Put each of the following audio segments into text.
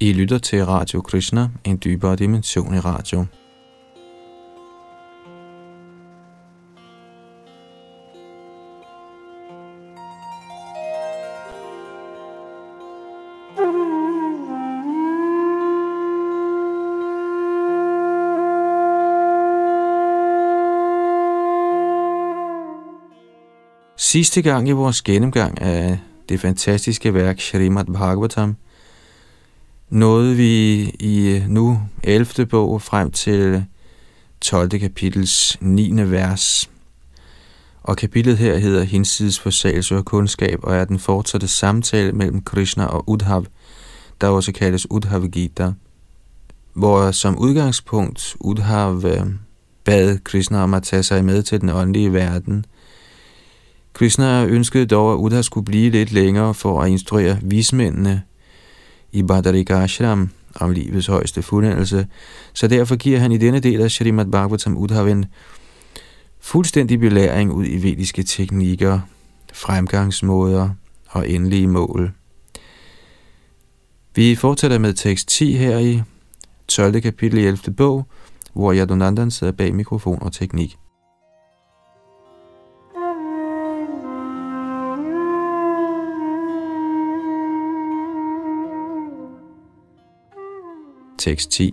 I lytter til Radio Krishna, en dybere dimension i radio. Sidste gang i vores gennemgang af det fantastiske værk Srimad Bhagavatam – nåede vi i øh, nu 11. bog frem til 12. kapitels 9. vers. Og kapitlet her hedder Hinsides forsagelse og kundskab, og er den fortsatte samtale mellem Krishna og Udhav, der også kaldes Udhav Gita, hvor som udgangspunkt Udhav øh, bad Krishna om at tage sig med til den åndelige verden. Krishna ønskede dog, at Udhav skulle blive lidt længere for at instruere vismændene i Badarika Ashram om livets højeste fuldendelse, så derfor giver han i denne del af Srimad Bhagavatam Udhav fuldstændig belæring ud i vediske teknikker, fremgangsmåder og endelige mål. Vi fortsætter med tekst 10 her i 12. kapitel i 11. bog, hvor Yadunandan sidder bag mikrofon og teknik. Tekst 10.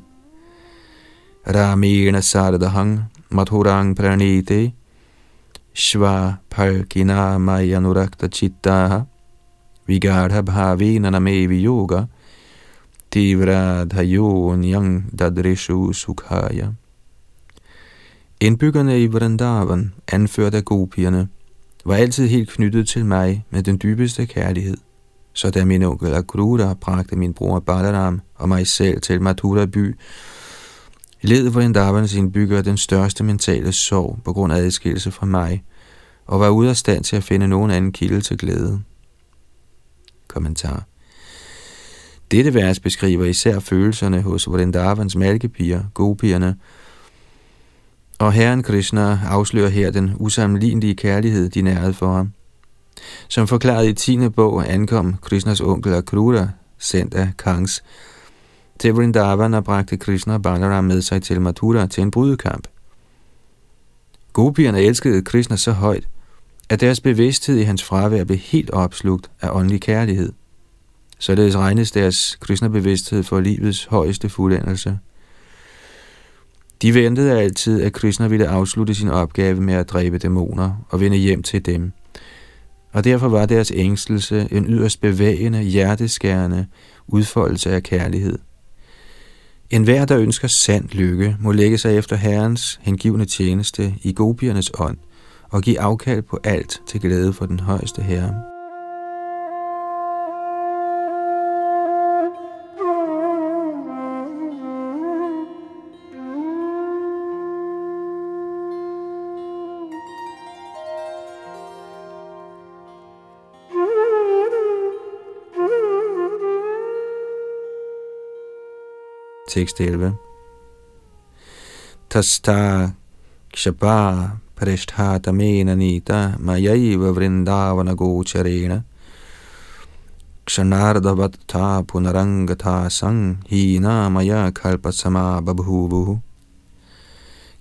Ramena sardahang Madhurang pranite shva palkina mayanurakta chittaha vigarha bhavina namevi yoga divradhayo nyang dadreshu sukhaya. Indbyggerne i Vrindavan, anført af gopierne, var altid helt knyttet til mig med den dybeste kærlighed. Så da min onkel Akruta bragte min bror Balaram og mig selv til Mathura by, led Vrindavan sin bygger den største mentale sorg på grund af adskillelse fra mig, og var ude af stand til at finde nogen anden kilde til glæde. Kommentar Dette vers beskriver især følelserne hos Vrindavans malkepiger, gopierne, og Herren Krishna afslører her den usammenlignelige kærlighed, de nærede for ham. Som forklaret i 10. bog ankom Krishnas onkel Akrura, sendt af Kangs, til Vrindavan og bragte Krishna Balaram med sig til Mathura til en brydekamp. Gopierne elskede Krishna så højt, at deres bevidsthed i hans fravær blev helt opslugt af åndelig kærlighed. Således regnes deres Krishna-bevidsthed for livets højeste fuldendelse. De ventede altid, at Krishna ville afslutte sin opgave med at dræbe dæmoner og vende hjem til dem – og derfor var deres ængstelse en yderst bevægende, hjerteskærende udfoldelse af kærlighed. En hver, der ønsker sand lykke, må lægge sig efter Herrens hengivne tjeneste i gobiernes ånd og give afkald på alt til glæde for den højeste Herre. Tekst 11. Tasta kshapa mena nita mayaiva vrindavana gocharena kshanardavatta punarangata sang hina maya kalpasama babhuvuhu.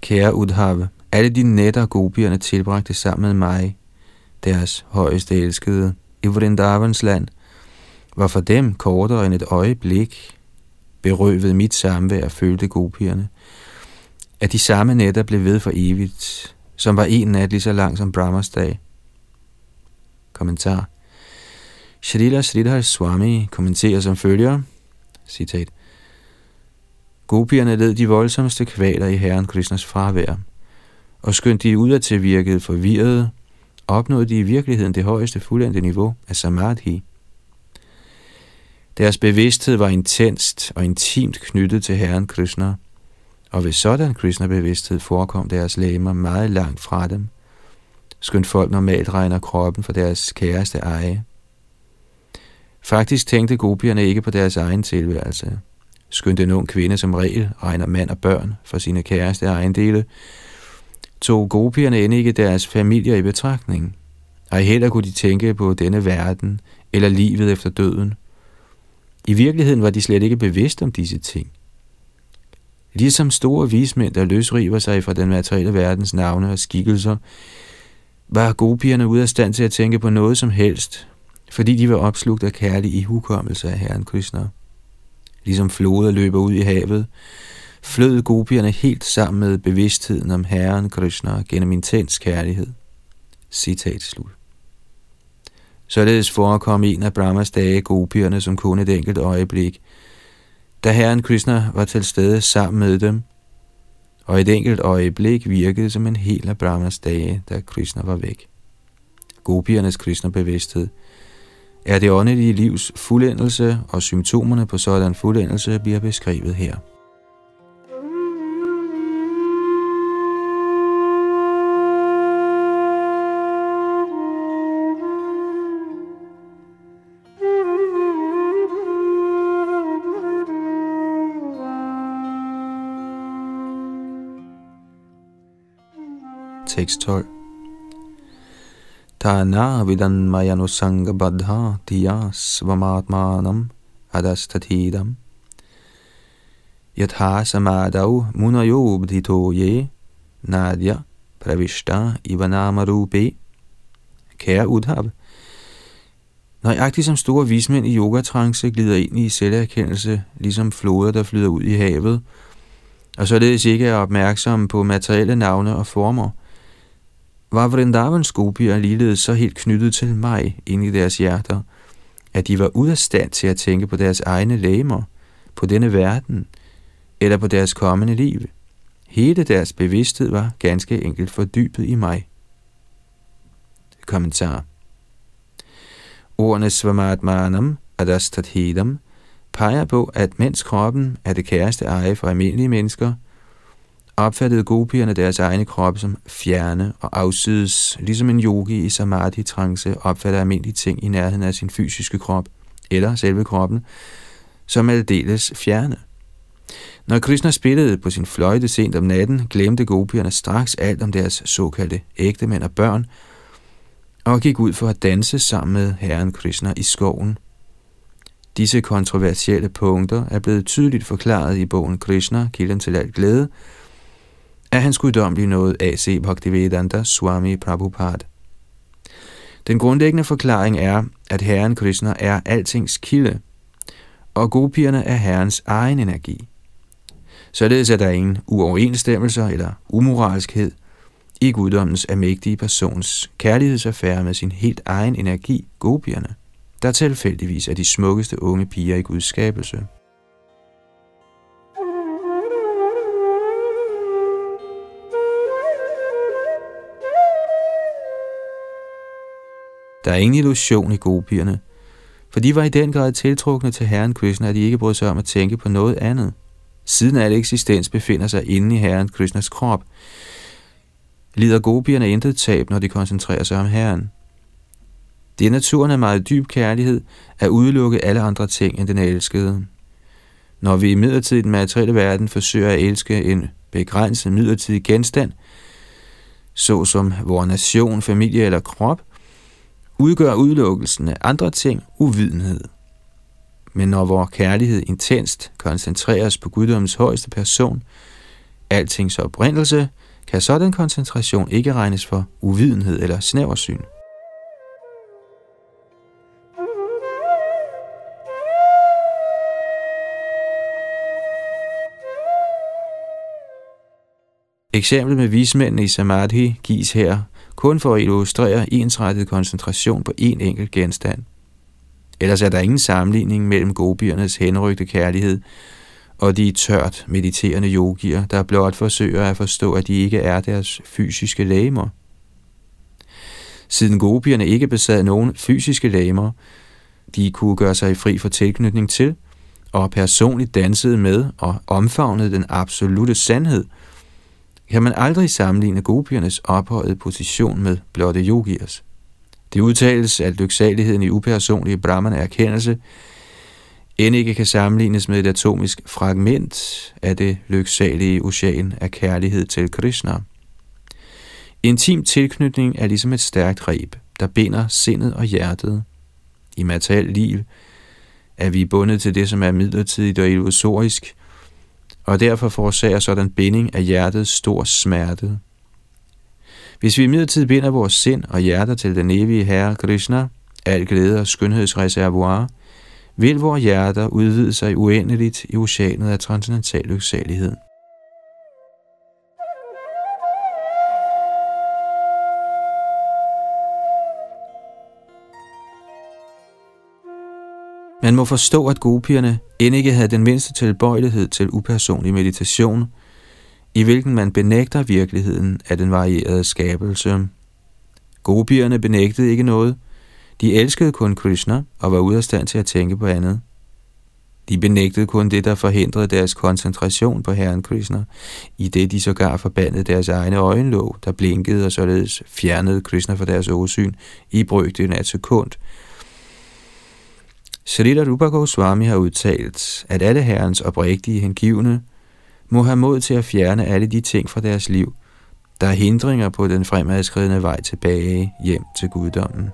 Kære Udhav, alle de nætter gopierne tilbragte sammen med mig, deres højeste elskede, i Vrindavans land, var for dem kortere end et øjeblik, berøvet mit samvær, følte gopierne, at de samme nætter blev ved for evigt, som var en nat lige så lang som Brahmas dag. Kommentar Shrila Sridhar Swami kommenterer som følger, citat, Gopierne led de voldsomste kvaler i Herren Krishnas fravær, og skønt de udadtil virkede forvirrede, opnåede de i virkeligheden det højeste fuldendte niveau af samadhi. Deres bevidsthed var intenst og intimt knyttet til Herren Krishna, og ved sådan Krishna-bevidsthed forekom deres læmer meget langt fra dem, skønt folk normalt regner kroppen for deres kæreste eje. Faktisk tænkte gopierne ikke på deres egen tilværelse. Skønt en ung kvinde som regel regner mand og børn for sine kæreste ejendele, tog gopierne end ikke deres familier i betragtning. Ej heller kunne de tænke på denne verden eller livet efter døden – i virkeligheden var de slet ikke bevidst om disse ting. Ligesom store vismænd, der løsriver sig fra den materielle verdens navne og skikkelser, var gopierne ude af stand til at tænke på noget som helst, fordi de var opslugt af kærlig ihukommelse af Herren Krishna. Ligesom floder løber ud i havet, flød gopierne helt sammen med bevidstheden om Herren Krishna gennem intens kærlighed. Citat slut. Således forekom en af Brahmas dage gopierne som kun et enkelt øjeblik, da Herren Krishna var til stede sammen med dem, og et enkelt øjeblik virkede som en hel af Brahmas dage, da Krishna var væk. Gopiernes Krishna-bevidsthed er det åndelige livs fuldendelse, og symptomerne på sådan fuldendelse bliver beskrevet her. Tekst 12 Tana vidan mayanusanga badha diyas svamatmanam adastatidam. Yatha samadau munayobdhito ye nadya pravishta ivanama rupe. Kære Udhav, Nøjagtigt som store vismænd i yogatrance glider ind i selverkendelse, ligesom floder, der flyder ud i havet, og således ikke er opmærksomme på materielle navne og former – var Vrindavans gopier ligeledes så helt knyttet til mig ind i deres hjerter, at de var ude af stand til at tænke på deres egne læmer, på denne verden, eller på deres kommende liv. Hele deres bevidsthed var ganske enkelt fordybet i mig. Kommentar Ordene Svamatmanam Adastathedam, peger på, at mens kroppen er det kæreste eje for almindelige mennesker – opfattede gopierne deres egne kroppe som fjerne og afsides, ligesom en yogi i samadhi-trance opfatter almindelige ting i nærheden af sin fysiske krop, eller selve kroppen, som aldeles fjerne. Når Krishna spillede på sin fløjte sent om natten, glemte gopierne straks alt om deres såkaldte ægtemænd og børn, og gik ud for at danse sammen med herren Krishna i skoven. Disse kontroversielle punkter er blevet tydeligt forklaret i bogen Krishna, kilden til alt glæde, af hans guddommelige noget A.C. Bhaktivedanta Swami Prabhupada. Den grundlæggende forklaring er, at Herren Krishna er altings kilde, og gopierne er Herrens egen energi. Således er der ingen uoverensstemmelser eller umoralskhed i guddommens almægtige persons kærlighedsaffære med sin helt egen energi, gopierne, der tilfældigvis er de smukkeste unge piger i Guds skabelse. Der er ingen illusion i gopierne, for de var i den grad tiltrukne til Herren Krishna, at de ikke brød sig om at tænke på noget andet. Siden al eksistens befinder sig inde i Herren Krishnas krop, lider gopierne intet tab, når de koncentrerer sig om Herren. Det er naturen af meget dyb kærlighed at udelukke alle andre ting end den elskede. Når vi i midlertid den materielle verden forsøger at elske en begrænset midlertidig genstand, såsom vores nation, familie eller krop, udgør udelukkelsen af andre ting uvidenhed. Men når vores kærlighed intenst koncentreres på guddommens højeste person, altings oprindelse, kan sådan koncentration ikke regnes for uvidenhed eller snæversyn. Eksemplet med vismændene i Samadhi gives her kun for at illustrere ensrettet koncentration på én enkelt genstand. Ellers er der ingen sammenligning mellem gobiernes henrygte kærlighed og de tørt mediterende yogier, der blot forsøger at forstå, at de ikke er deres fysiske lægemer. Siden gopierne ikke besad nogen fysiske lægemer, de kunne gøre sig fri for tilknytning til, og personligt dansede med og omfavnede den absolute sandhed – kan man aldrig sammenligne gopiernes ophøjede position med blotte yogiers. Det udtales, at lyksaligheden i upersonlige brahman erkendelse end ikke kan sammenlignes med et atomisk fragment af det lyksalige ocean af kærlighed til Krishna. Intim tilknytning er ligesom et stærkt reb, der binder sindet og hjertet. I materiel liv er vi bundet til det, som er midlertidigt og illusorisk, og derfor forårsager sådan binding af hjertet stor smerte. Hvis vi imidlertid binder vores sind og hjerter til den evige Herre Krishna, al glæde og skønhedsreservoir, vil vores hjerter udvide sig uendeligt i oceanet af transcendental lyksalighed. Man må forstå, at gopierne end ikke havde den mindste tilbøjelighed til upersonlig meditation, i hvilken man benægter virkeligheden af den varierede skabelse. Gopierne benægtede ikke noget. De elskede kun Krishna og var ude af stand til at tænke på andet. De benægtede kun det, der forhindrede deres koncentration på Herren Krishna, i det de sågar forbandede deres egne øjenlåg, der blinkede og således fjernede Krishna fra deres åsyn i brøkdelen af et sekund – Srila Rupa Goswami har udtalt, at alle herrens oprigtige hengivne må have mod til at fjerne alle de ting fra deres liv, der er hindringer på den fremadskridende vej tilbage hjem til guddommen.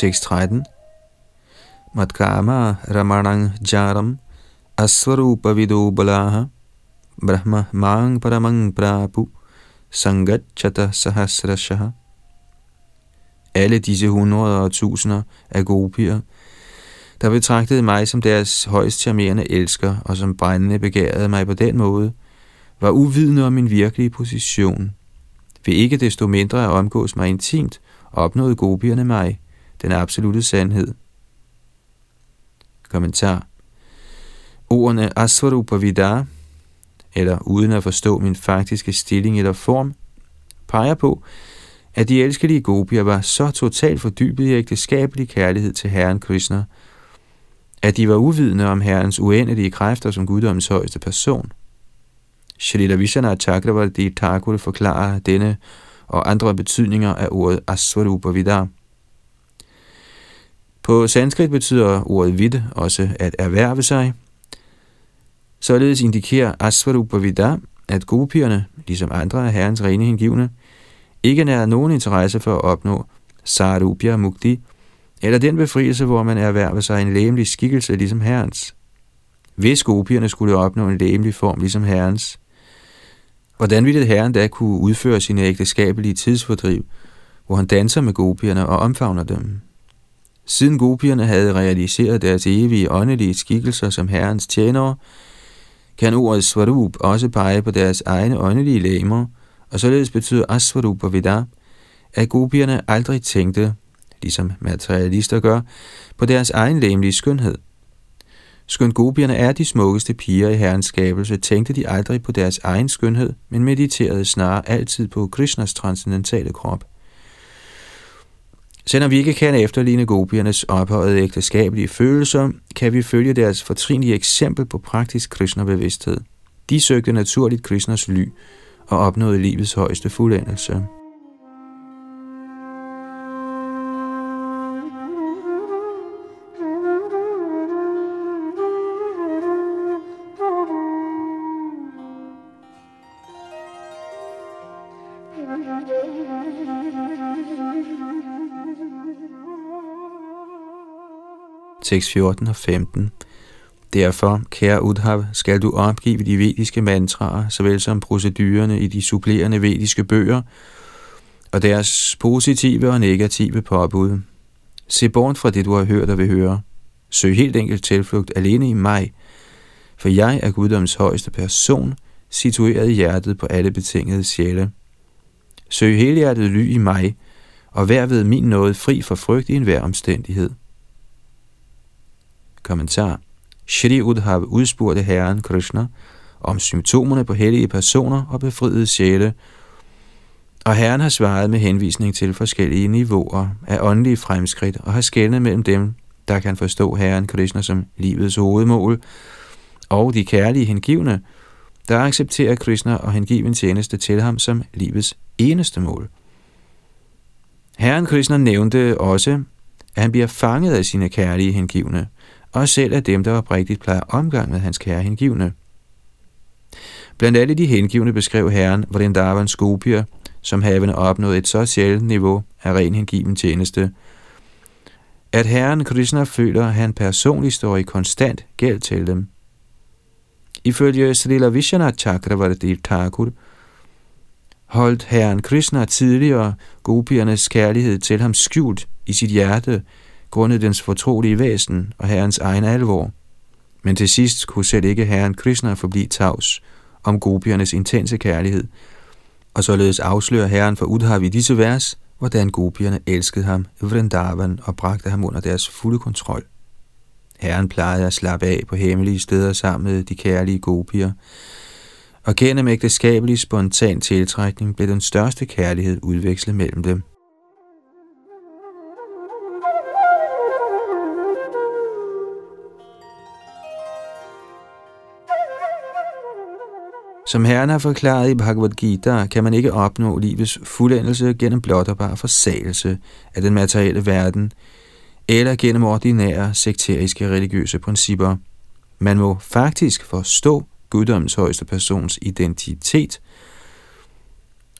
Tekst 13. Matkama Ramanang Jaram Aswarupa Vidobalaha Brahma Mang Paramang Prapu Sangat Chata Sahasrashaha Alle disse hundreder og tusinder af gopier, der betragtede mig som deres højst charmerende elsker, og som brændende begærede mig på den måde, var uvidende om min virkelige position. Ved ikke desto mindre at omgås mig intimt, opnåede gopierne mig, den absolute sandhed. Kommentar. Ordene Asvarupa Vidar, eller uden at forstå min faktiske stilling eller form, peger på, at de elskelige gopier var så totalt fordybet i ægteskabelig kærlighed til Herren Krishna, at de var uvidende om Herrens uendelige kræfter som guddommens højeste person. Shalita Vishana Chakravarti Thakur forklarer denne og andre betydninger af ordet Asvarupa Vidar – på sanskrit betyder ordet vidde også at erhverve sig. Således indikerer Asvarupa Vida, at gopierne, ligesom andre af herrens rene hengivne, ikke nær nogen interesse for at opnå sarupya mukti, eller den befrielse, hvor man erhverver sig en læmelig skikkelse ligesom herrens. Hvis gopierne skulle opnå en læmelig form ligesom herrens, hvordan ville herren da kunne udføre sine ægteskabelige tidsfordriv, hvor han danser med gopierne og omfavner dem? Siden gopierne havde realiseret deres evige åndelige skikkelser som herrens tjenere, kan ordet svarup også pege på deres egne åndelige læmer, og således betyder asvarupa vidar, at gopierne aldrig tænkte, ligesom materialister gør, på deres egen læmelige skønhed. Skønt gopierne er de smukkeste piger i herrens skabelse, tænkte de aldrig på deres egen skønhed, men mediterede snarere altid på Krishnas transcendentale krop. Selvom vi ikke kan efterligne gopiernes ophøjede ægteskabelige følelser, kan vi følge deres fortrinlige eksempel på praktisk Krishna-bevidsthed. De søgte naturligt Krishnas ly og opnåede livets højeste fuldendelse. Tekst 14 og 15. Derfor, kære Udhav, skal du opgive de vediske mantraer, såvel som procedurerne i de supplerende vediske bøger, og deres positive og negative påbud. Se bort fra det, du har hørt og vil høre. Søg helt enkelt tilflugt alene i mig, for jeg er guddoms højeste person, situeret i hjertet på alle betingede sjæle. Søg helhjertet ly i mig, og vær ved min nåde fri for frygt i enhver omstændighed. Kommentar. Shri Udhav udspurgte herren Krishna om symptomerne på hellige personer og befriede sjæle, og herren har svaret med henvisning til forskellige niveauer af åndelige fremskridt og har skældnet mellem dem, der kan forstå herren Krishna som livets hovedmål, og de kærlige hengivne, der accepterer Krishna og hengiven tjeneste til ham som livets eneste mål. Herren Krishna nævnte også, at han bliver fanget af sine kærlige hengivne, og selv af dem, der oprigtigt plejer omgang med hans kære hengivne. Blandt alle de hengivne beskrev herren, hvordan der var en skopier, som havende opnået et så sjældent niveau af ren hengiven tjeneste, at herren Krishna føler, at han personligt står i konstant gæld til dem. Ifølge Srila Vishwanath Chakravarti Thakur holdt herren Krishna tidligere gopiernes kærlighed til ham skjult i sit hjerte, grundet dens fortrolige væsen og herrens egen alvor. Men til sidst kunne selv ikke herren Krishna forblive tavs om gopiernes intense kærlighed, og således afslører herren for Udhav i disse vers, hvordan gopierne elskede ham i Vrindavan og bragte ham under deres fulde kontrol. Herren plejede at slappe af på hemmelige steder sammen med de kærlige gopier, og gennem ægteskabelig spontan tiltrækning blev den største kærlighed udvekslet mellem dem. Som Herren har forklaret i Bhagavad Gita, kan man ikke opnå livets fuldendelse gennem blot og bare forsagelse af den materielle verden, eller gennem ordinære sekteriske religiøse principper. Man må faktisk forstå guddommens højeste persons identitet,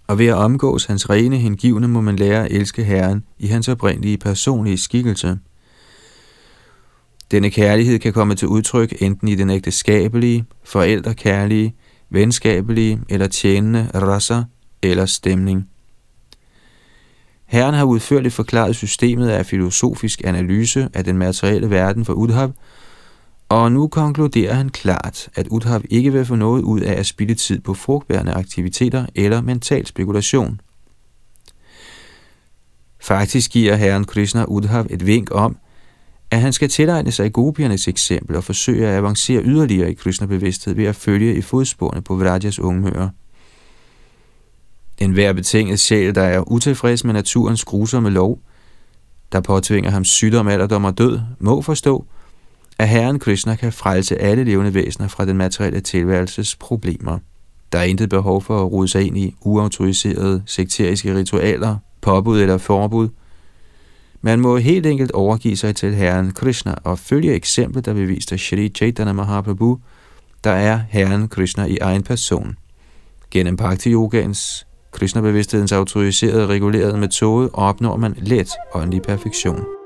og ved at omgås hans rene hengivne må man lære at elske Herren i hans oprindelige personlige skikkelse. Denne kærlighed kan komme til udtryk enten i den ægteskabelige, forældrekærlige, venskabelige eller tjenende rasa eller stemning. Herren har udførligt forklaret systemet af filosofisk analyse af den materielle verden for Udhav, og nu konkluderer han klart, at Udhav ikke vil få noget ud af at spille tid på frugtbærende aktiviteter eller mental spekulation. Faktisk giver herren Krishna Udhav et vink om, at han skal tilegne sig gopiernes eksempel og forsøge at avancere yderligere i Krishna-bevidsthed ved at følge i fodsporene på Vrajas ungmører. En hver betinget sjæl, der er utilfreds med naturens grusomme lov, der påtvinger ham sygdom, alderdom og død, må forstå, at Herren Krishna kan frelse alle levende væsener fra den materielle tilværelses problemer. Der er intet behov for at rode sig ind i uautoriserede sekteriske ritualer, påbud eller forbud – man må helt enkelt overgive sig til Herren Krishna og følge eksemplet, der beviste Shri Chaitanya Mahaprabhu, der er Herren Krishna i egen person. Gennem Bhakti Yogans, Krishna-bevidsthedens autoriserede regulerede metode, opnår man let åndelig perfektion.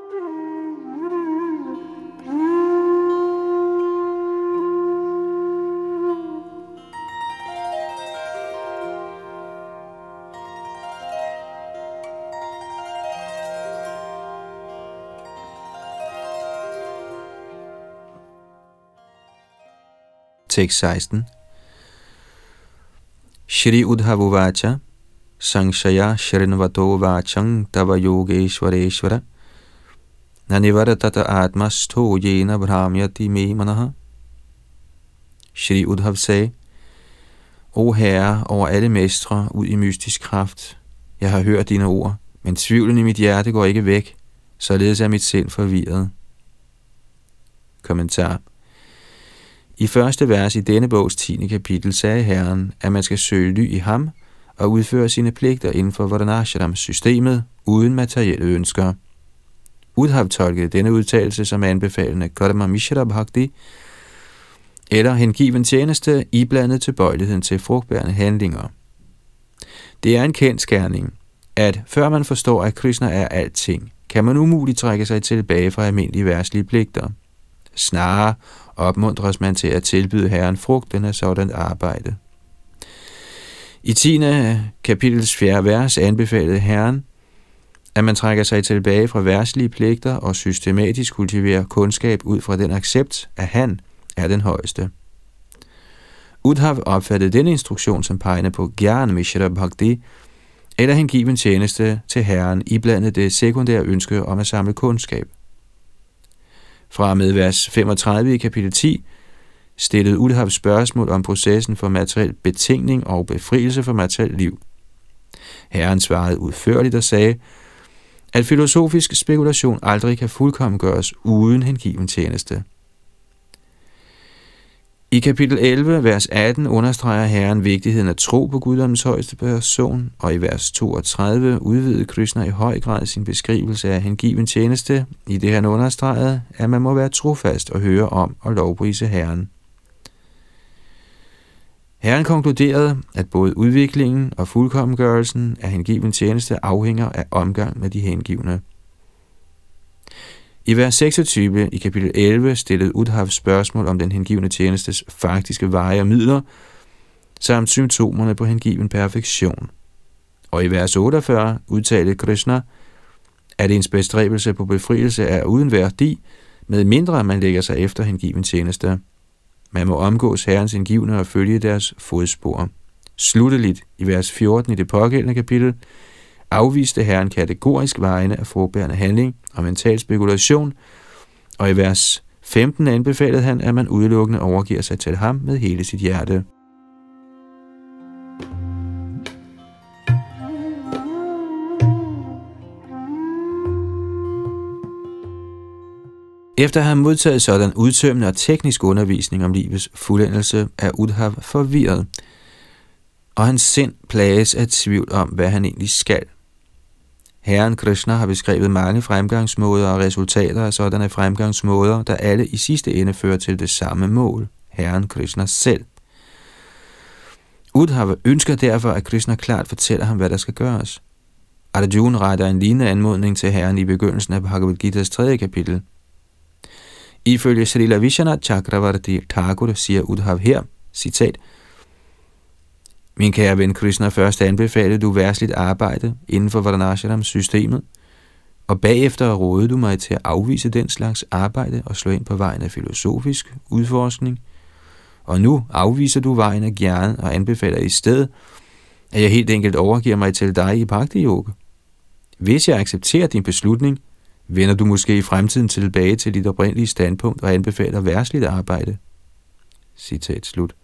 Tekst 16. Shri Udhavuvacha Sangshaya Shrinvato Vachang Tava Yogeshwareshwara Nanivaratata Atmasto Jena Brahmyati Memanaha. Shri Udhav sagde, O Herre over alle mestre ud i mystisk kraft, jeg har hørt dine ord, men tvivlen i mit hjerte går ikke væk, således er mit sind forvirret. Kommentar i første vers i denne bogs 10. kapitel sagde Herren, at man skal søge ly i ham og udføre sine pligter inden for Vardanashram-systemet uden materielle ønsker. Udhav tolkede denne udtalelse som anbefalende Karma Mishra Bhakti, eller hengiven tjeneste iblandet tilbøjeligheden til frugtbærende handlinger. Det er en kendt skærning, at før man forstår, at Krishna er alting, kan man umuligt trække sig tilbage fra almindelige værtslige pligter. Snarere opmuntres man til at tilbyde Herren frugten af sådan arbejde. I 10. kapitels 4. vers anbefalede Herren, at man trækker sig tilbage fra værtslige pligter og systematisk kultiverer kundskab ud fra den accept, at han er den højeste. Udhav opfattede denne instruktion som pegende på Gyan Mishra Bhakti, eller hengiven tjeneste til Herren iblandet det sekundære ønske om at samle kundskab. Fra med vers 35 i kapitel 10 stillede Udhav spørgsmål om processen for materiel betingning og befrielse for materiel liv. Herren svarede udførligt og sagde, at filosofisk spekulation aldrig kan fuldkommen gøres uden hengiven tjeneste. I kapitel 11, vers 18, understreger Herren vigtigheden af tro på Guddoms højeste person, og i vers 32 udvidede Krishna i høj grad sin beskrivelse af hengiven tjeneste, i det han understregede, at man må være trofast og høre om og lovprise Herren. Herren konkluderede, at både udviklingen og fuldkommengørelsen af hengiven tjeneste afhænger af omgang med de hengivne. I vers 26 i kapitel 11 stillede Udhav spørgsmål om den hengivne tjenestes faktiske veje og midler, samt symptomerne på hengiven perfektion. Og i vers 48 udtalte Krishna, at ens bestræbelse på befrielse er uden værdi, med mindre man lægger sig efter hengiven tjeneste. Man må omgås herrens hengivne og følge deres fodspor. Slutteligt i vers 14 i det pågældende kapitel afviste herren kategorisk vejene af forbærende handling og mental spekulation, og i vers 15 anbefalede han, at man udelukkende overgiver sig til ham med hele sit hjerte. Efter at have modtaget sådan udtømmende og teknisk undervisning om livets fuldendelse, er Udhav forvirret, og hans sind plages af tvivl om, hvad han egentlig skal. Herren Krishna har beskrevet mange fremgangsmåder og resultater af sådanne fremgangsmåder, der alle i sidste ende fører til det samme mål, Herren Krishna selv. Udhav ønsker derfor, at Krishna klart fortæller ham, hvad der skal gøres. Arjuna retter en lignende anmodning til Herren i begyndelsen af Bhagavad Gita's tredje kapitel. Ifølge Srila Vishana Chakravarti Thakur siger Udhav her, citat, min kære ven Krishna, først anbefalede du værsligt arbejde inden for Varnashram-systemet, og bagefter rådede du mig til at afvise den slags arbejde og slå ind på vejen af filosofisk udforskning. Og nu afviser du vejen af gerne og anbefaler i stedet, at jeg helt enkelt overgiver mig til dig i Bhakti Yoga. Hvis jeg accepterer din beslutning, vender du måske i fremtiden tilbage til dit oprindelige standpunkt og anbefaler værsligt arbejde. Citat slut.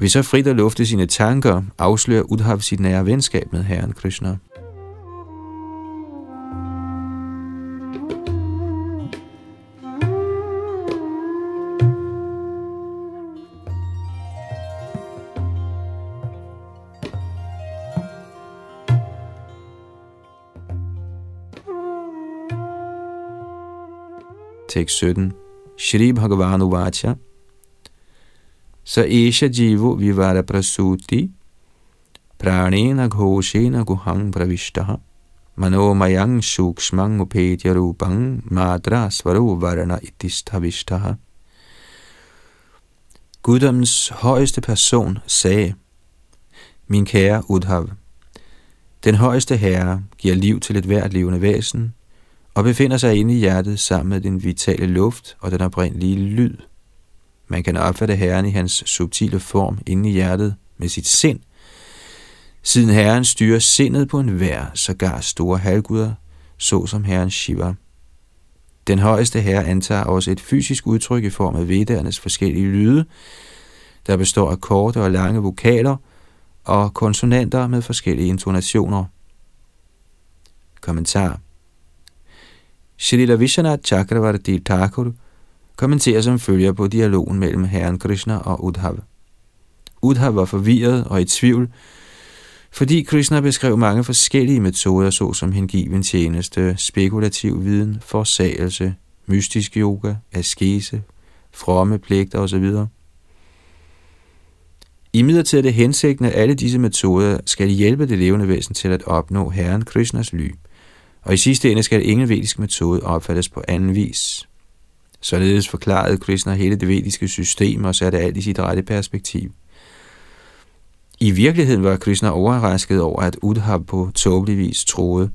Ved så frit at lufte sine tanker, afslører Udhav sit nære venskab med Herren Krishna. Tekst 17. Shri Bhagavan Uvacha så esha jivo vivara prasuti pranena ghoshena guhang pravishtaha manomayang shukshmang upetya rupang madra svaru varana itisthavishtaha. Guddoms højeste person sagde, Min kære Udhav, den højeste herre giver liv til et hvert levende væsen, og befinder sig inde i hjertet sammen med den vitale luft og den oprindelige lyd. Man kan opfatte Herren i hans subtile form inde i hjertet med sit sind, siden Herren styrer sindet på en hver, sågar store halvguder, såsom Herren Shiva. Den højeste herre antager også et fysisk udtryk i form af vedernes forskellige lyde, der består af korte og lange vokaler og konsonanter med forskellige intonationer. Kommentar Shrila Vishwanath Chakravarti Thakur kommenterer som følger på dialogen mellem herren Krishna og Udhav. Udhav var forvirret og i tvivl, fordi Krishna beskrev mange forskellige metoder, såsom hengiven tjeneste, spekulativ viden, forsagelse, mystisk yoga, askese, fromme pligter osv. I midlertid er det hensigten, at alle disse metoder skal hjælpe det levende væsen til at opnå Herren Krishnas ly, og i sidste ende skal ingen vedisk metode opfattes på anden vis. Således forklarede Krishna hele det vediske system og satte alt i sit rette perspektiv. I virkeligheden var Krishna overrasket over, at Udhab på tåbelig vis troede,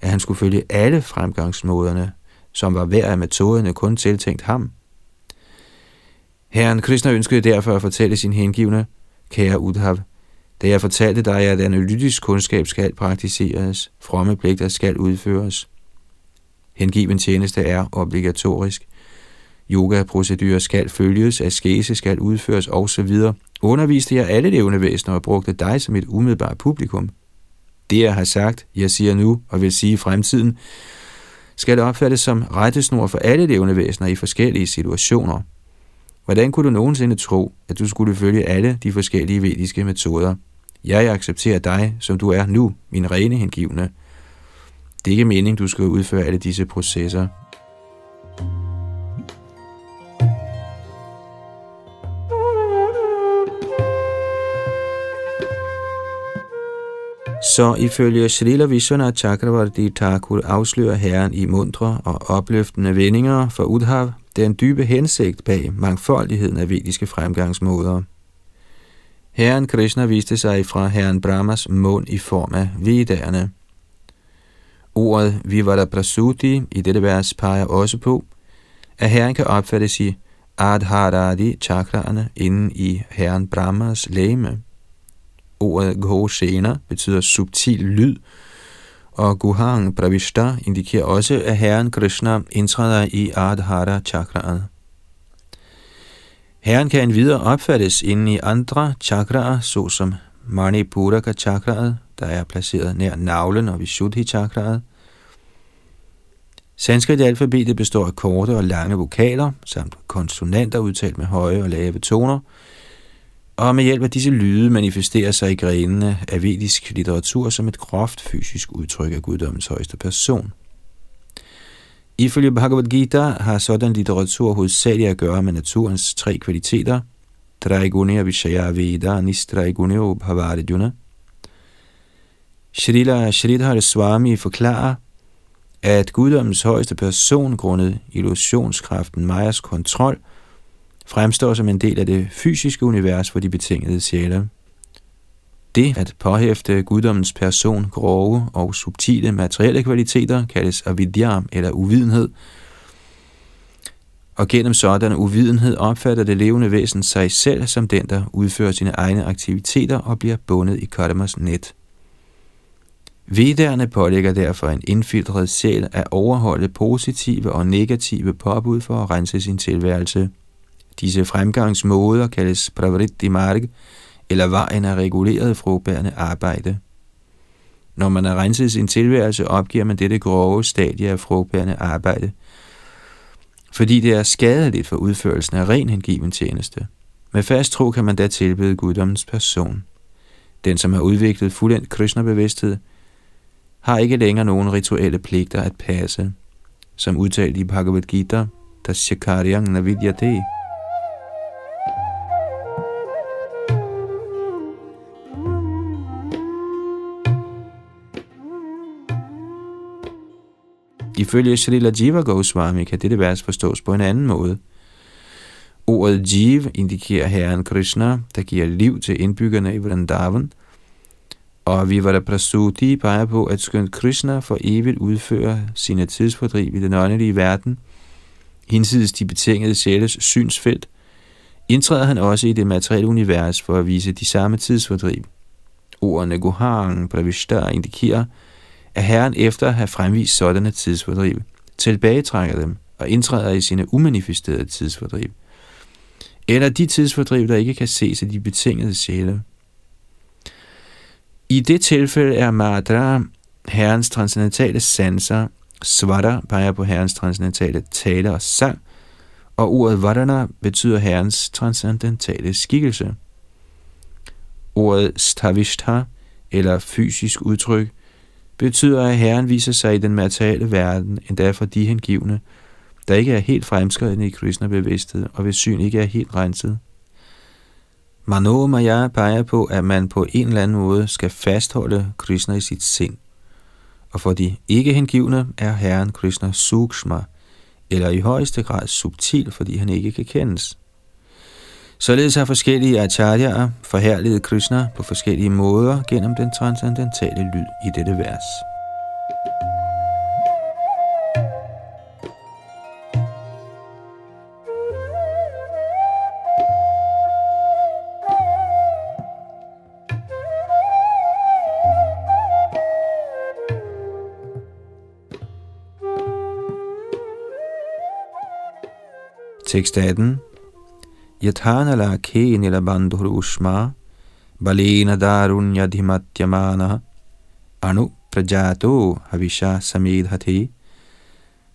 at han skulle følge alle fremgangsmåderne, som var hver af metoderne kun tiltænkt ham. Herren Krishna ønskede derfor at fortælle sin hengivne, kære Udhav, da jeg fortalte dig, at analytisk kundskab skal praktiseres, fromme pligter skal udføres. Hengiven tjeneste er obligatorisk, Yoga-procedurer skal følges, askese skal udføres osv. Underviste jeg alle levende væsener og brugte dig som et umiddelbart publikum. Det jeg har sagt, jeg siger nu og vil sige i fremtiden, skal opfattes som rettesnor for alle levende væsener i forskellige situationer. Hvordan kunne du nogensinde tro, at du skulle følge alle de forskellige vediske metoder? Jeg accepterer dig, som du er nu, min rene hengivne. Det er ikke meningen, du skal udføre alle disse processer. Så ifølge Srila Vishwanath Chakravarti Thakur afslører herren i mundre og opløftende vendinger for Udhav den dybe hensigt bag mangfoldigheden af vediske fremgangsmåder. Herren Krishna viste sig fra herren Brahmas mund i form af vedderne. Ordet Vivada Prasuti i dette vers peger også på, at herren kan opfattes i Adharadi chakraerne inden i herren Brahmas læme. Ordet Ghoshena betyder subtil lyd, og Guhang Pravishta indikerer også, at herren Krishna indtræder i Adhara chakraet. Herren kan videre opfattes inde i andre chakraer, såsom Manipuraka chakraet, der er placeret nær navlen og Vishuddhi chakraet. Sanskrit alfabetet består af korte og lange vokaler, samt konsonanter udtalt med høje og lave toner, og med hjælp af disse lyde manifesterer sig i grenene af vedisk litteratur som et groft fysisk udtryk af guddommens højeste person. Ifølge Bhagavad Gita har sådan litteratur hovedsageligt at gøre med naturens tre kvaliteter, Traigunya Vishaya Veda Nistraigunya Bhavarjuna. Srila Sridhar Swami forklarer, at guddommens højeste person grundet illusionskraften Majas kontrol – fremstår som en del af det fysiske univers for de betingede sjæle. Det at påhæfte guddommens person grove og subtile materielle kvaliteter kaldes avidya eller uvidenhed, og gennem sådan uvidenhed opfatter det levende væsen sig selv som den, der udfører sine egne aktiviteter og bliver bundet i karmas net. Vedderne pålægger derfor en indfiltret sjæl at overholde positive og negative påbud for at rense sin tilværelse. Disse fremgangsmåder kaldes pravritti marg, eller vejen af reguleret frugtbærende arbejde. Når man har renset sin tilværelse, opgiver man dette grove stadie af frugtbærende arbejde, fordi det er skadeligt for udførelsen af ren hengiven tjeneste. Med fast tro kan man da tilbede guddommens person. Den, som har udviklet fuldendt Krishna-bevidsthed, har ikke længere nogen rituelle pligter at passe. Som udtalt i Bhagavad Gita, der Shakaryang Navidyate, Ifølge Srila Jiva Goswami kan dette vers forstås på en anden måde. Ordet Jiv indikerer herren Krishna, der giver liv til indbyggerne i Vrindavan, og vi var der Prasuti peger på, at skønt Krishna for evigt udfører sine tidsfordriv i den åndelige verden, hinsides de betingede sjæles synsfelt, indtræder han også i det materielle univers for at vise de samme tidsfordriv. Ordene Gohang Pravishta indikerer, at Herren efter at have fremvist sådanne tidsfordriv, tilbagetrækker dem og indtræder i sine umanifesterede tidsfordriv. Eller de tidsfordriv, der ikke kan ses af de betingede sjæle. I det tilfælde er Madra herrens transcendentale sanser, Svara peger på herrens transcendentale tale og sang, og ordet Vadana betyder herrens transcendentale skikkelse. Ordet Stavishta, eller fysisk udtryk, betyder, at Herren viser sig i den materielle verden, endda for de hengivne, der ikke er helt fremskridende i Krishna-bevidsthed og hvis syn ikke er helt renset. Mano Maya peger på, at man på en eller anden måde skal fastholde Krishna i sit sind. Og for de ikke hengivne er Herren Krishna sukshma, eller i højeste grad subtil, fordi han ikke kan kendes. Således har forskellige acharyaer forherliget Krishna på forskellige måder gennem den transcendentale lyd i dette vers. Tekst 18 Yathanala nilabandhur ushma balena darunyadhimatyamana anu prajato havisha samidhati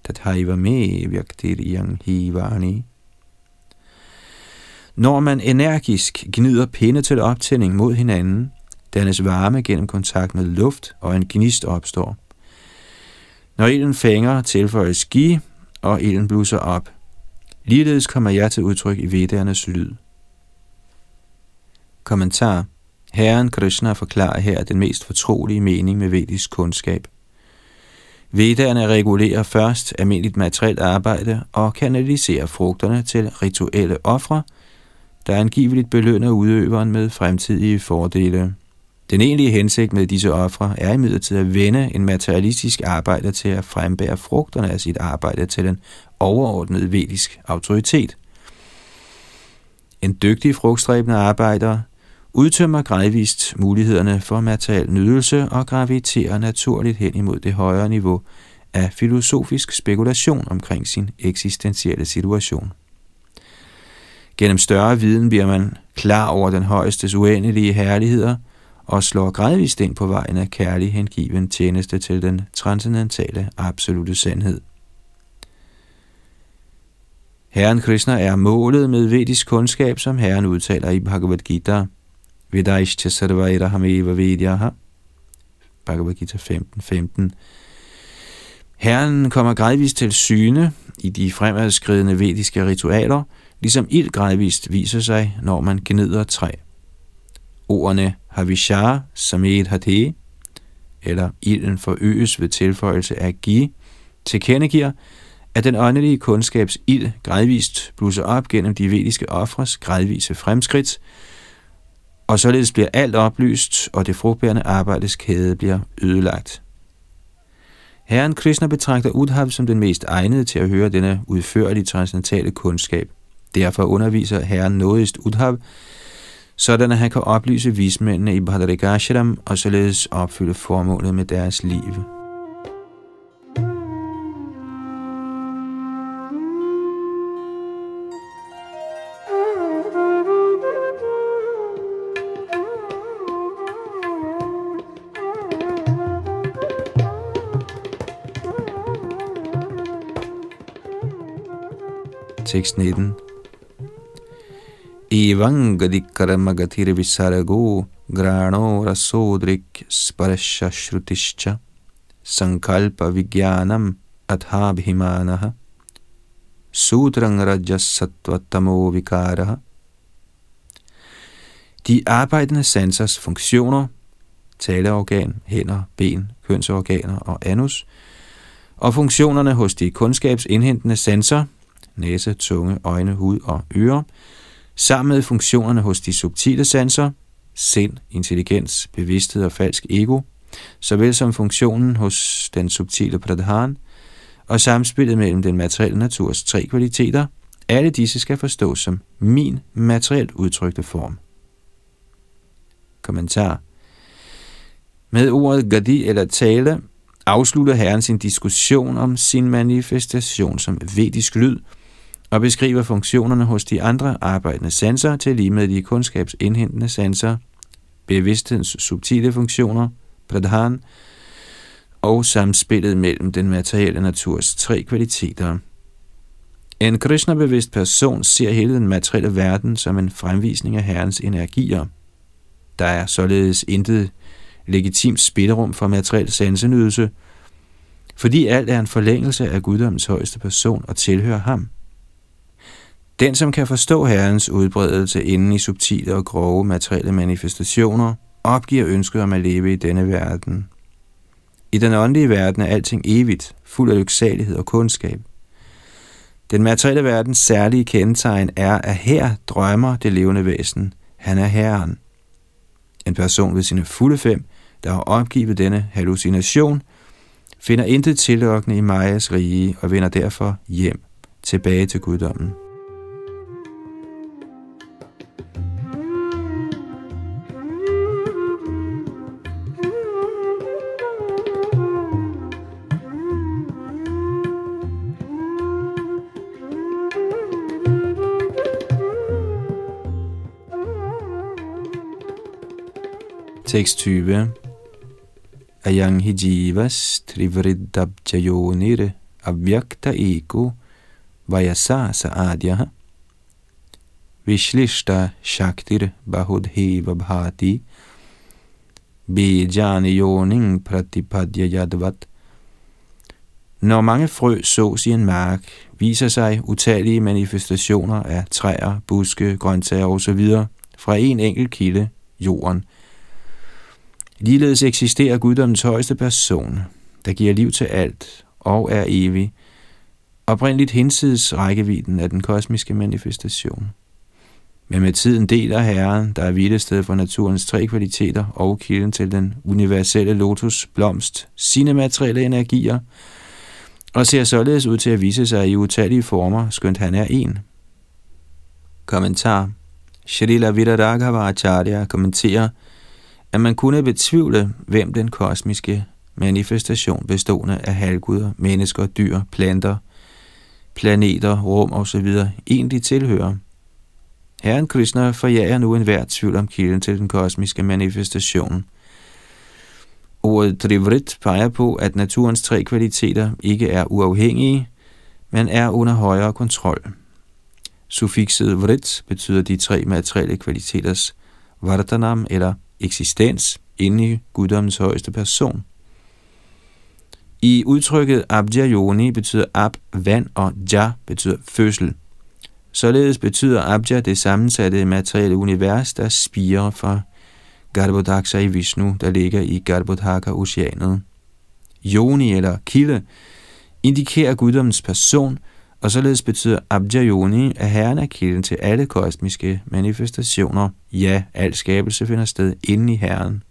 tathaiva me vyaktir yang vani. Når man energisk gnider pinde til optænding mod hinanden, dannes varme gennem kontakt med luft, og en gnist opstår. Når ilden fænger, tilføjes gi, og ilden blusser op. Ligeledes kommer jeg til udtryk i vedernes lyd. Kommentar Herren Krishna forklarer her den mest fortrolige mening med vedisk kundskab. Vedderne regulerer først almindeligt materielt arbejde og kanaliserer frugterne til rituelle ofre, der angiveligt belønner udøveren med fremtidige fordele. Den egentlige hensigt med disse ofre er imidlertid at vende en materialistisk arbejder til at frembære frugterne af sit arbejde til en overordnet vedisk autoritet. En dygtig frugtstræbende arbejder udtømmer gradvist mulighederne for materiel nydelse og graviterer naturligt hen imod det højere niveau af filosofisk spekulation omkring sin eksistentielle situation. Gennem større viden bliver man klar over den højestes uendelige herligheder og slår gradvist ind på vejen af kærlig hengiven tjeneste til den transcendentale absolute sandhed. Herren Krishna er målet med vedisk kundskab, som Herren udtaler i Bhagavad Gita – Vedaishcha sarvaira hameva vedyaha. Bhagavad Gita 15, 15. Herren kommer gradvist til syne i de fremadskridende vediske ritualer, ligesom ild gradvist viser sig, når man gnider træ. Ordene Havishar Samed Hate, eller ilden forøges ved tilføjelse af gi, tilkendegiver, at den åndelige kundskabs ild gradvist blusser op gennem de vediske ofres gradvise fremskridt, og således bliver alt oplyst, og det frugtbærende arbejdes kæde bliver ødelagt. Herren Krishna betragter Udhav som den mest egnede til at høre denne udførlige transcendentale kundskab. Derfor underviser Herren nådigst Udhav, sådan at han kan oplyse vismændene i Bhadarikashram og således opfylde formålet med deres liv. Tekst 19. Evang visarago grano rasodrik sparasha shrutischa sankalpa vigyanam athabhimanaha sutrang rajasattvatamo vikaraha De arbejdende sansers funktioner, taleorgan, hænder, ben, kønsorganer og anus, og funktionerne hos de kundskabsindhentende sanser – næse, tunge, øjne, hud og ører, sammen med funktionerne hos de subtile sanser, sind, intelligens, bevidsthed og falsk ego, såvel som funktionen hos den subtile pradhan, og samspillet mellem den materielle naturs tre kvaliteter, alle disse skal forstås som min materielt udtrykte form. Kommentar Med ordet gadi eller tale afslutter Herren sin diskussion om sin manifestation som vedisk lyd – og beskriver funktionerne hos de andre arbejdende sanser til lige med de kundskabsindhentende sanser, bevidsthedens subtile funktioner, pradhan, og samspillet mellem den materielle naturs tre kvaliteter. En Krishna-bevidst person ser hele den materielle verden som en fremvisning af Herrens energier. Der er således intet legitimt spillerum for materiel sansenydelse, fordi alt er en forlængelse af guddommens højeste person og tilhører ham. Den, som kan forstå Herrens udbredelse inden i subtile og grove materielle manifestationer, opgiver ønsket om at leve i denne verden. I den åndelige verden er alting evigt, fuld af lyksalighed og kundskab. Den materielle verdens særlige kendetegn er, at her drømmer det levende væsen. Han er Herren. En person ved sine fulde fem, der har opgivet denne hallucination, finder intet tillokkende i Majas rige og vender derfor hjem tilbage til guddommen. Tekst 20. Ayang hijivas trivriddabjajonir avyakta ego vayasa sa. Vishlishta Shaktir Bahudheva Bhati bejani Yoning Pratipadya Yadvat Når mange frø sås i en mark, viser sig utallige manifestationer af træer, buske, grøntsager osv. fra en enkelt kilde, jorden. Ligeledes eksisterer guddommens højeste person, der giver liv til alt og er evig, oprindeligt hinsides rækkevidden af den kosmiske manifestation. Men med tiden deler Herren, der er hvilested for naturens tre kvaliteter og kilden til den universelle lotus blomst, sine materielle energier, og ser således ud til at vise sig i utallige former, skønt han er en. Kommentar Shrila Vidaragava Acharya kommenterer, at man kunne betvivle, hvem den kosmiske manifestation bestående af halvguder, mennesker, dyr, planter, planeter, rum osv. egentlig tilhører. Herren Krishna forjager nu enhver tvivl om kilden til den kosmiske manifestation. Ordet Trivrit peger på, at naturens tre kvaliteter ikke er uafhængige, men er under højere kontrol. Suffikset vrit betyder de tre materielle kvaliteters vartanam eller eksistens inde i guddommens højeste person. I udtrykket abja yoni betyder ab vand og ja betyder fødsel. Således betyder abja det sammensatte materielle univers, der spiger fra Garbhodaksa i Vishnu, der ligger i Garbhodhaka-oceanet. Yoni eller kilde indikerer guddommens person, og således betyder Abja Yoni, at herren er kilden til alle kosmiske manifestationer. Ja, al skabelse finder sted inde i herren.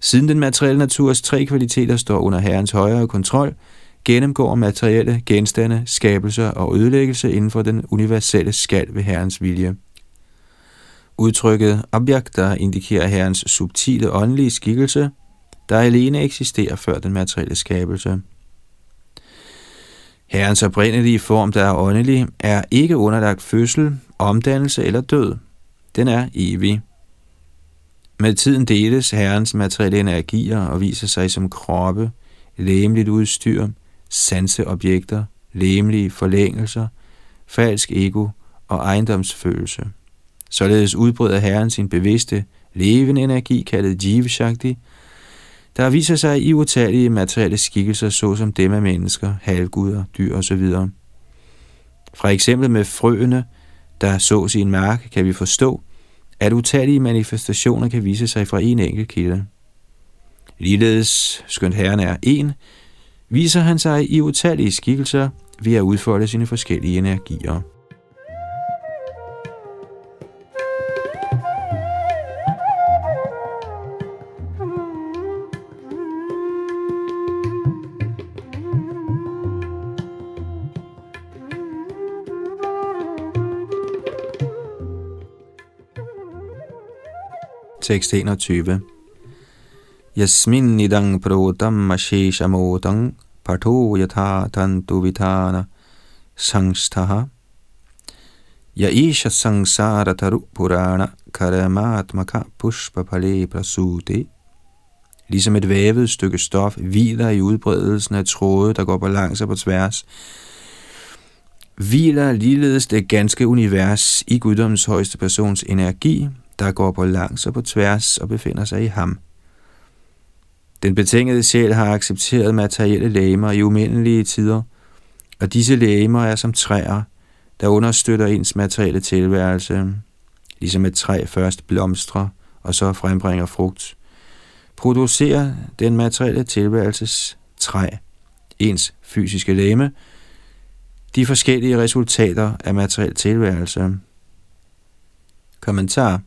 Siden den materielle naturs tre kvaliteter står under herrens højere kontrol, gennemgår materielle genstande, skabelser og ødelæggelse inden for den universelle skal ved herrens vilje. Udtrykket objekter indikerer herrens subtile åndelige skikkelse, der alene eksisterer før den materielle skabelse. Herrens oprindelige form, der er åndelig, er ikke underlagt fødsel, omdannelse eller død. Den er evig. Med tiden deles herrens materielle energier og viser sig som kroppe, læmeligt udstyr, sanseobjekter, læmelige forlængelser, falsk ego og ejendomsfølelse. Således udbryder Herren sin bevidste, levende energi, kaldet Jiva Shakti, der viser sig i utallige materielle skikkelser, såsom dem af mennesker, halvguder, dyr osv. Fra eksemplet med frøene, der sås i en mark, kan vi forstå, at utallige manifestationer kan vise sig fra en enkelt kilde. Ligeledes, skønt Herren er en, viser han sig i utallige skikkelser ved at udfolde sine forskellige energier. Tekst 21 Yasmin nidang protam asheshamotang parto yatha tantu vitana sangstaha Yaisha sangsara taru purana karamatmaka pushpa pale prasute Ligesom et vævet stykke stof hviler i udbredelsen af tråde, der går balancer på tværs, hviler ligeledes det ganske univers i guddommens højeste persons energi, der går på langs og på tværs og befinder sig i ham. Den betingede sjæl har accepteret materielle lægemer i umindelige tider, og disse lægemer er som træer, der understøtter ens materielle tilværelse, ligesom et træ først blomstrer og så frembringer frugt. Producerer den materielle tilværelses træ, ens fysiske læme, de forskellige resultater af materiel tilværelse. Kommentar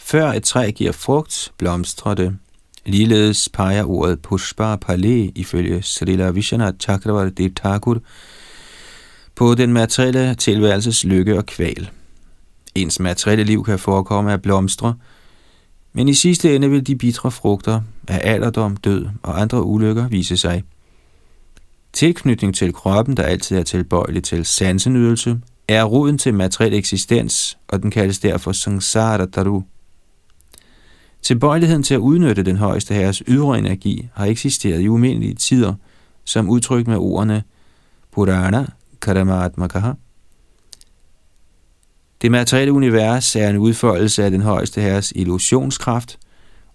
før et træ giver frugt, blomstrer det. Ligeledes peger ordet Pushpa Pale ifølge Srila Vishana Chakravarti Thakur på den materielle tilværelses lykke og kval. Ens materielle liv kan forekomme at blomstre, men i sidste ende vil de bitre frugter af alderdom, død og andre ulykker vise sig. Tilknytning til kroppen, der altid er tilbøjelig til sansenydelse, er roden til materiel eksistens, og den kaldes derfor samsara daru. Tilbøjeligheden til at udnytte den højeste herres ydre energi har eksisteret i umindelige tider, som udtrykt med ordene Purana Karamatmakaha. Det materielle univers er en udfoldelse af den højeste herres illusionskraft,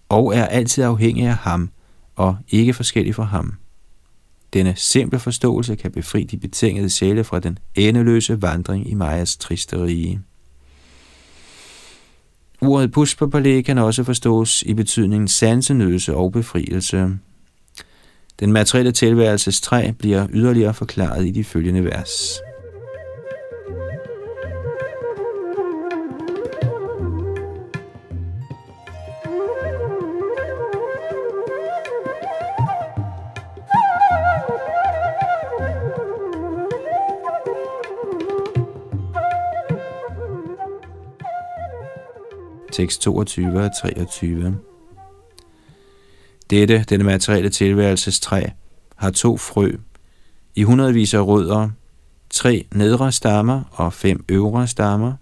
og er altid afhængig af ham, og ikke forskellig fra ham. Denne simple forståelse kan befri de betingede sjæle fra den endeløse vandring i Majas triste rige. Ordet pushpapale kan også forstås i betydningen sansenødelse og befrielse. Den materielle tilværelses træ bliver yderligere forklaret i de følgende vers. Tekst 22 og 23. Dette, denne materielle tilværelses træ, har to frø, i hundredvis af rødder, tre nedre stammer og fem øvre stammer.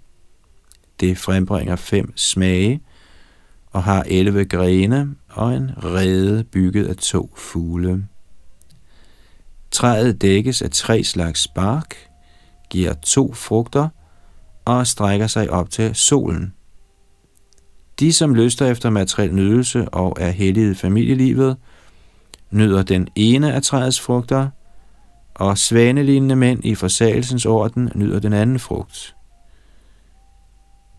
Det frembringer fem smage og har 11 grene og en rede bygget af to fugle. Træet dækkes af tre slags bark, giver to frugter og strækker sig op til solen. De, som lyster efter materiel nydelse og er hellige i familielivet, nyder den ene af træets frugter, og svanelignende mænd i forsagelsens orden nyder den anden frugt.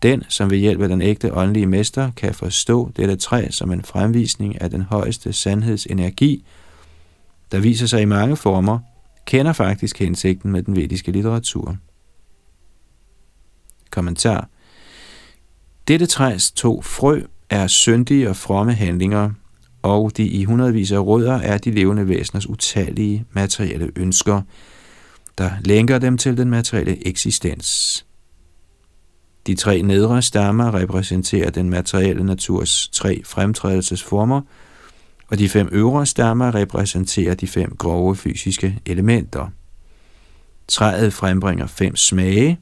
Den, som ved hjælp af den ægte åndelige mester kan forstå dette træ som en fremvisning af den højeste sandhedsenergi, der viser sig i mange former, kender faktisk hensigten med den vediske litteratur. Kommentar dette træs to frø er syndige og fromme handlinger, og de i hundredvis af rødder er de levende væseners utallige materielle ønsker, der lænker dem til den materielle eksistens. De tre nedre stammer repræsenterer den materielle naturs tre fremtrædelsesformer, og de fem øvre stammer repræsenterer de fem grove fysiske elementer. Træet frembringer fem smage,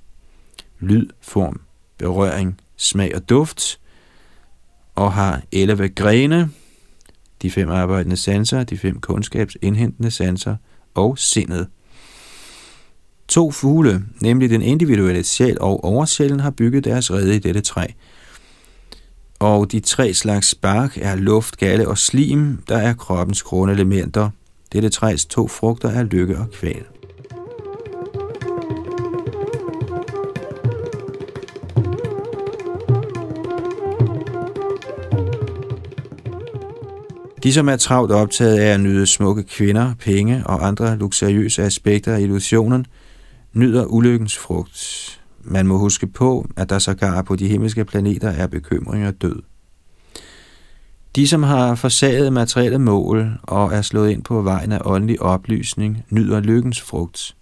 lyd, form, berøring, smag og duft, og har 11 grene, de fem arbejdende sanser, de fem kundskabsindhentende sanser og sindet. To fugle, nemlig den individuelle sjæl og oversjælen, har bygget deres rede i dette træ. Og de tre slags bark er luft, galle og slim, der er kroppens grundelementer. Dette træs to frugter er lykke og kval. De, som er travlt optaget af at nyde smukke kvinder, penge og andre luksuriøse aspekter af illusionen, nyder ulykkens frugt. Man må huske på, at der sågar på de himmelske planeter er bekymring og død. De, som har forsaget materielle mål og er slået ind på vejen af åndelig oplysning, nyder lykkens frugt.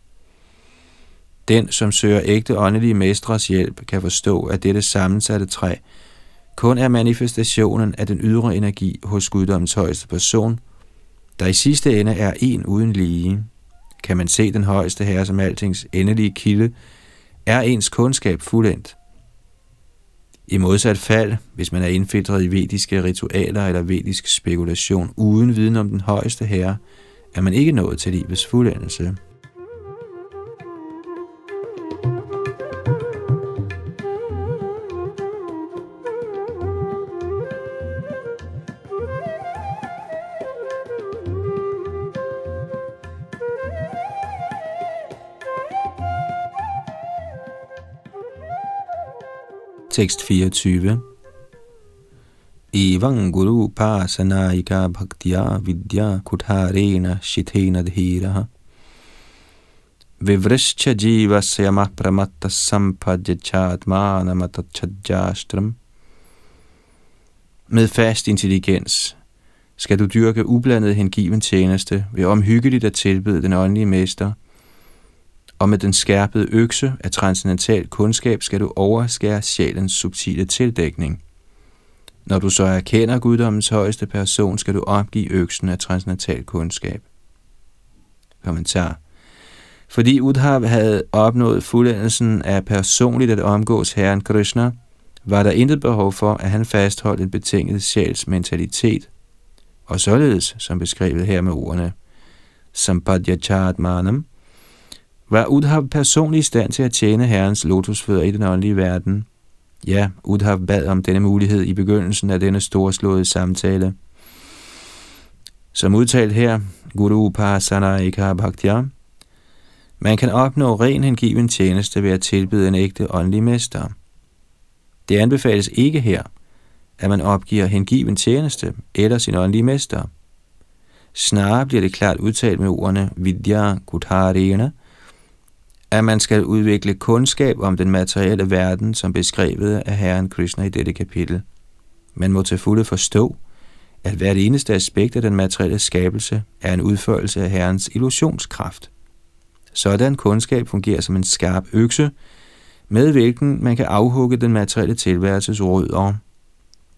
Den, som søger ægte åndelige mestres hjælp, kan forstå, at dette sammensatte træ kun er manifestationen af den ydre energi hos guddommens højeste person, der i sidste ende er en uden lige. Kan man se den højeste herre som altings endelige kilde, er ens kundskab fuldendt. I modsat fald, hvis man er indfiltret i vediske ritualer eller vedisk spekulation uden viden om den højeste herre, er man ikke nået til livets fuldendelse. Tekst 24 Evan guru pasanaika bhaktya vidya kutharena Shitena dhiraha. Vivrishcha jivasya pramatta sampadjachatmana matachajastram Med fast intelligens skal du dyrke ublandet hengiven tjeneste ved omhyggeligt at tilbede den åndelige mester – og med den skærpede økse af transcendental kundskab skal du overskære sjælens subtile tildækning. Når du så erkender guddommens højeste person, skal du opgive øksen af transcendental kundskab. Kommentar. Fordi Udhav havde opnået fuldendelsen af personligt at omgås Herren Krishna, var der intet behov for, at han fastholdt en betinget sjæls mentalitet, og således, som beskrevet her med ordene, Sampadhyachat Manam, var Udhav personligt i stand til at tjene herrens lotusfødder i den åndelige verden? Ja, Udhav bad om denne mulighed i begyndelsen af denne storslåede samtale. Som udtalt her, Guru Upasana Eka Bhaktya, man kan opnå ren hengiven tjeneste ved at tilbyde en ægte åndelig mester. Det anbefales ikke her, at man opgiver hengiven tjeneste eller sin åndelige mester. Snarere bliver det klart udtalt med ordene Vidya Kutharena, at man skal udvikle kundskab om den materielle verden, som beskrevet af Herren Krishna i dette kapitel. Man må til fulde forstå, at hvert eneste aspekt af den materielle skabelse er en udførelse af Herrens illusionskraft. Sådan kundskab fungerer som en skarp økse, med hvilken man kan afhugge den materielle tilværelses rødder.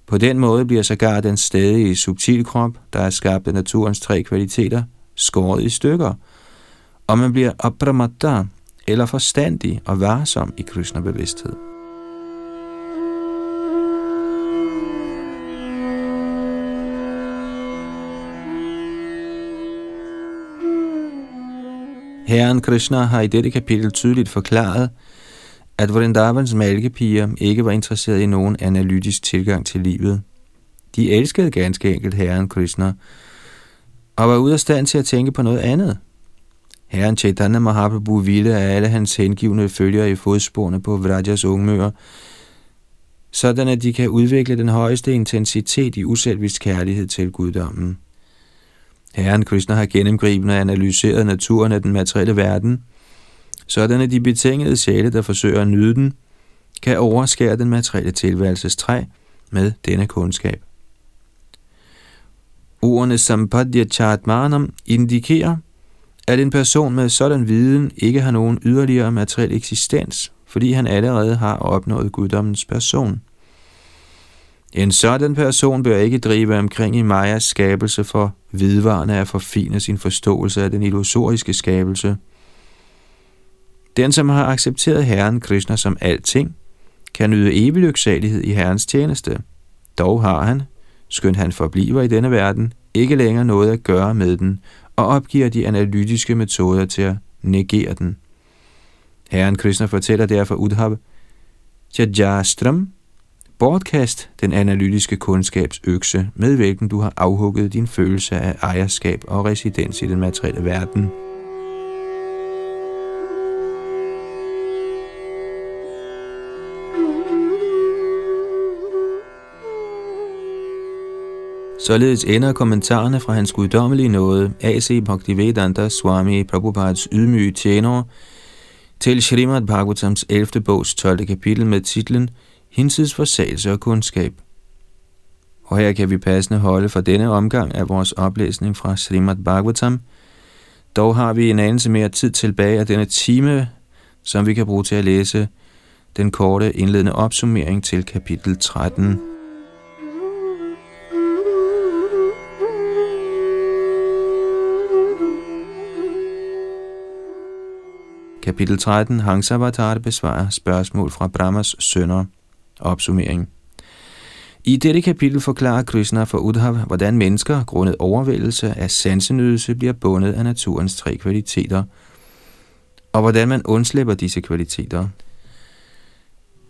På den måde bliver sågar den stadige subtilkrop, der er skabt af naturens tre kvaliteter, skåret i stykker, og man bliver apramatta, eller forstandig og varsom i Krishna-bevidsthed. Herren Krishna har i dette kapitel tydeligt forklaret, at Vrindavans malkepiger ikke var interesseret i nogen analytisk tilgang til livet. De elskede ganske enkelt Herren Krishna, og var ude af stand til at tænke på noget andet. Herren Chaitanya Mahaprabhu ville at alle hans hengivne følgere i fodsporene på Vrajas ungmøer, sådan at de kan udvikle den højeste intensitet i uselvisk kærlighed til guddommen. Herren Krishna har gennemgribende analyseret naturen af den materielle verden, sådan at de betingede sjæle, der forsøger at nyde den, kan overskære den materielle tilværelses træ med denne kundskab. Ordene Sampadya Chatmanam indikerer, at en person med sådan viden ikke har nogen yderligere materiel eksistens, fordi han allerede har opnået guddommens person. En sådan person bør ikke drive omkring i Majas skabelse for vidvarende at forfine sin forståelse af den illusoriske skabelse. Den, som har accepteret Herren Krishna som alting, kan nyde evig lyksalighed i Herrens tjeneste. Dog har han, skønt han forbliver i denne verden, ikke længere noget at gøre med den, og opgiver de analytiske metoder til at negere den. Herren Krishna fortæller derfor Udhab, Jajastram, bortkast den analytiske kundskabs økse, med hvilken du har afhugget din følelse af ejerskab og residens i den materielle verden. Således ender kommentarerne fra hans guddommelige nåde, A.C. Bhaktivedanta Swami Prabhupads ydmyge tjenere, til Srimad Bhagavatams 11. bogs 12. kapitel med titlen Hinsides forsagelse og kundskab. Og her kan vi passende holde for denne omgang af vores oplæsning fra Srimad Bhagavatam. Dog har vi en anelse mere tid tilbage af denne time, som vi kan bruge til at læse den korte indledende opsummering til kapitel 13. Kapitel 13. Hangsavatar besvarer spørgsmål fra Brahmas sønner. Opsummering. I dette kapitel forklarer Krishna for Udhav, hvordan mennesker, grundet overvældelse af sansenydelse, bliver bundet af naturens tre kvaliteter, og hvordan man undslipper disse kvaliteter.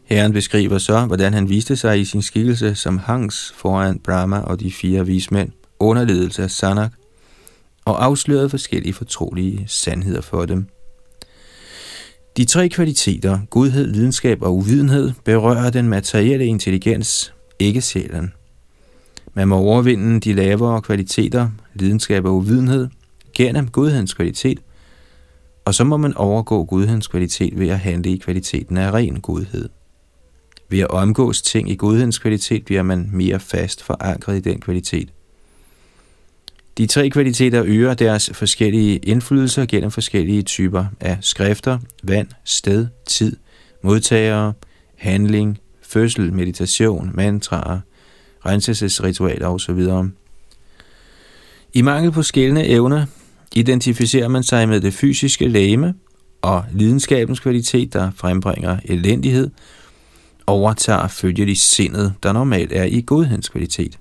Herren beskriver så, hvordan han viste sig i sin skikkelse som Hangs foran Brahma og de fire vismænd, under ledelse af Sanak, og afslørede forskellige fortrolige sandheder for dem. De tre kvaliteter, godhed, lidenskab og uvidenhed, berører den materielle intelligens, ikke sjælen. Man må overvinde de lavere kvaliteter, lidenskab og uvidenhed, gennem godhedens kvalitet, og så må man overgå godhedens kvalitet ved at handle i kvaliteten af ren godhed. Ved at omgås ting i godhedens kvalitet bliver man mere fast forankret i den kvalitet – de tre kvaliteter øger deres forskellige indflydelser gennem forskellige typer af skrifter, vand, sted, tid, modtagere, handling, fødsel, meditation, mantraer, renselsesritualer osv. I mangel på skældende evne identificerer man sig med det fysiske læme og lidenskabens kvalitet, der frembringer elendighed, overtager følgelig sindet, der normalt er i godhedens kvalitet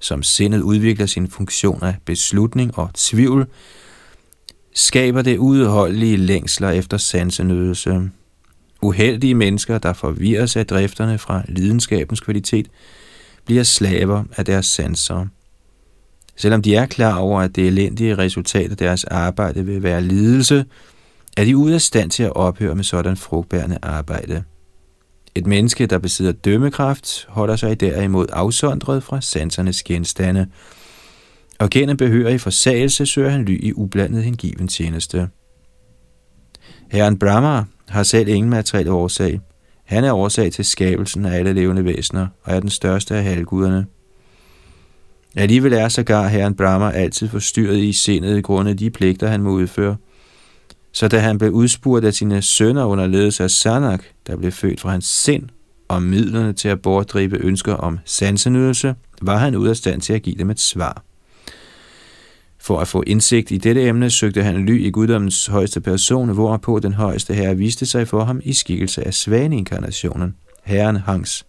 som sindet udvikler sin funktion af beslutning og tvivl, skaber det udholdelige længsler efter sansenydelse. Uheldige mennesker, der forvirres af drifterne fra lidenskabens kvalitet, bliver slaver af deres sanser. Selvom de er klar over, at det elendige resultat af deres arbejde vil være lidelse, er de ude af stand til at ophøre med sådan frugtbærende arbejde. Et menneske, der besidder dømmekraft, holder sig derimod afsondret fra sansernes genstande, og gennem behørig forsagelse søger han ly i ublandet hengiven tjeneste. Herren Brahma har selv ingen materiel årsag. Han er årsag til skabelsen af alle levende væsener og er den største af halvguderne. Alligevel er sågar herren Brahma altid forstyrret i sindet grundet de pligter, han må udføre. Så da han blev udspurgt af sine sønner under ledelse af Sanak, der blev født fra hans sind, og midlerne til at bortdrive ønsker om sansenydelse, var han ude af stand til at give dem et svar. For at få indsigt i dette emne søgte han ly i guddommens højeste person, hvorpå den højeste herre viste sig for ham i skikkelse af svaneinkarnationen, herren Hangs.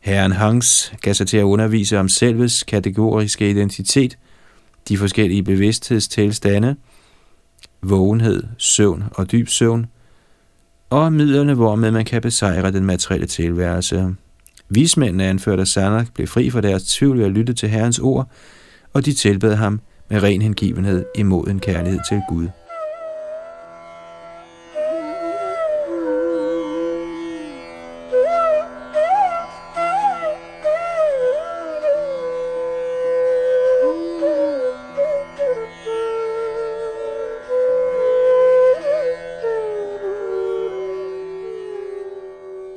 Herren Hangs gav sig til at undervise om selvets kategoriske identitet, de forskellige bevidsthedstilstande, vågenhed, søvn og dyb søvn, og midlerne, hvormed man kan besejre den materielle tilværelse. Vismændene anført at Sanak blev fri for deres tvivl ved at lytte til Herrens ord, og de tilbad ham med ren hengivenhed imod en kærlighed til Gud.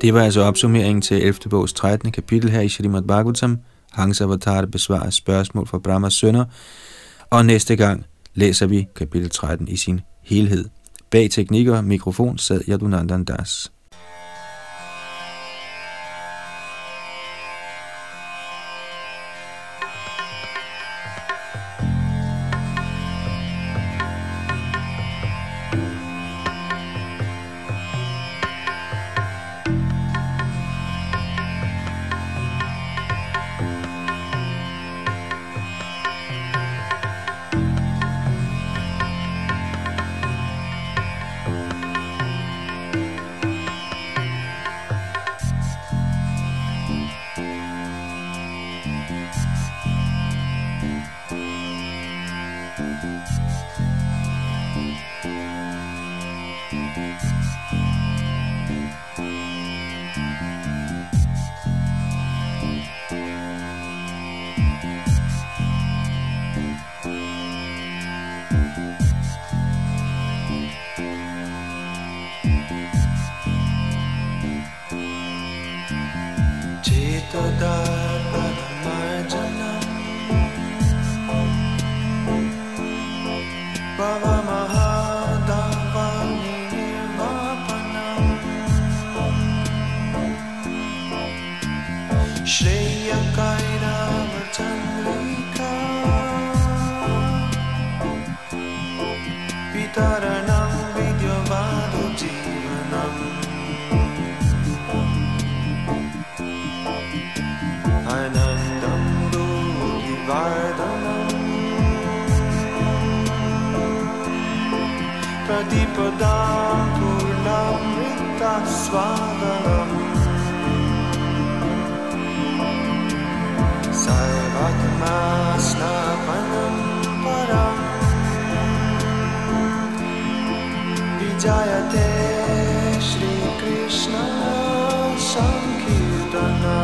Det var altså opsummeringen til 11. bogs 13. kapitel her i Shrimad Bhagavatam. Hans Avatar besvarer spørgsmål fra Brahmas sønner, og næste gang læser vi kapitel 13 i sin helhed. Bag teknikker og mikrofon sad Yadunandan Das. प्रतिपदा पूर्णमृता स्वाग परम् विजायते श्रीकृष्ण सङ्कीर्तना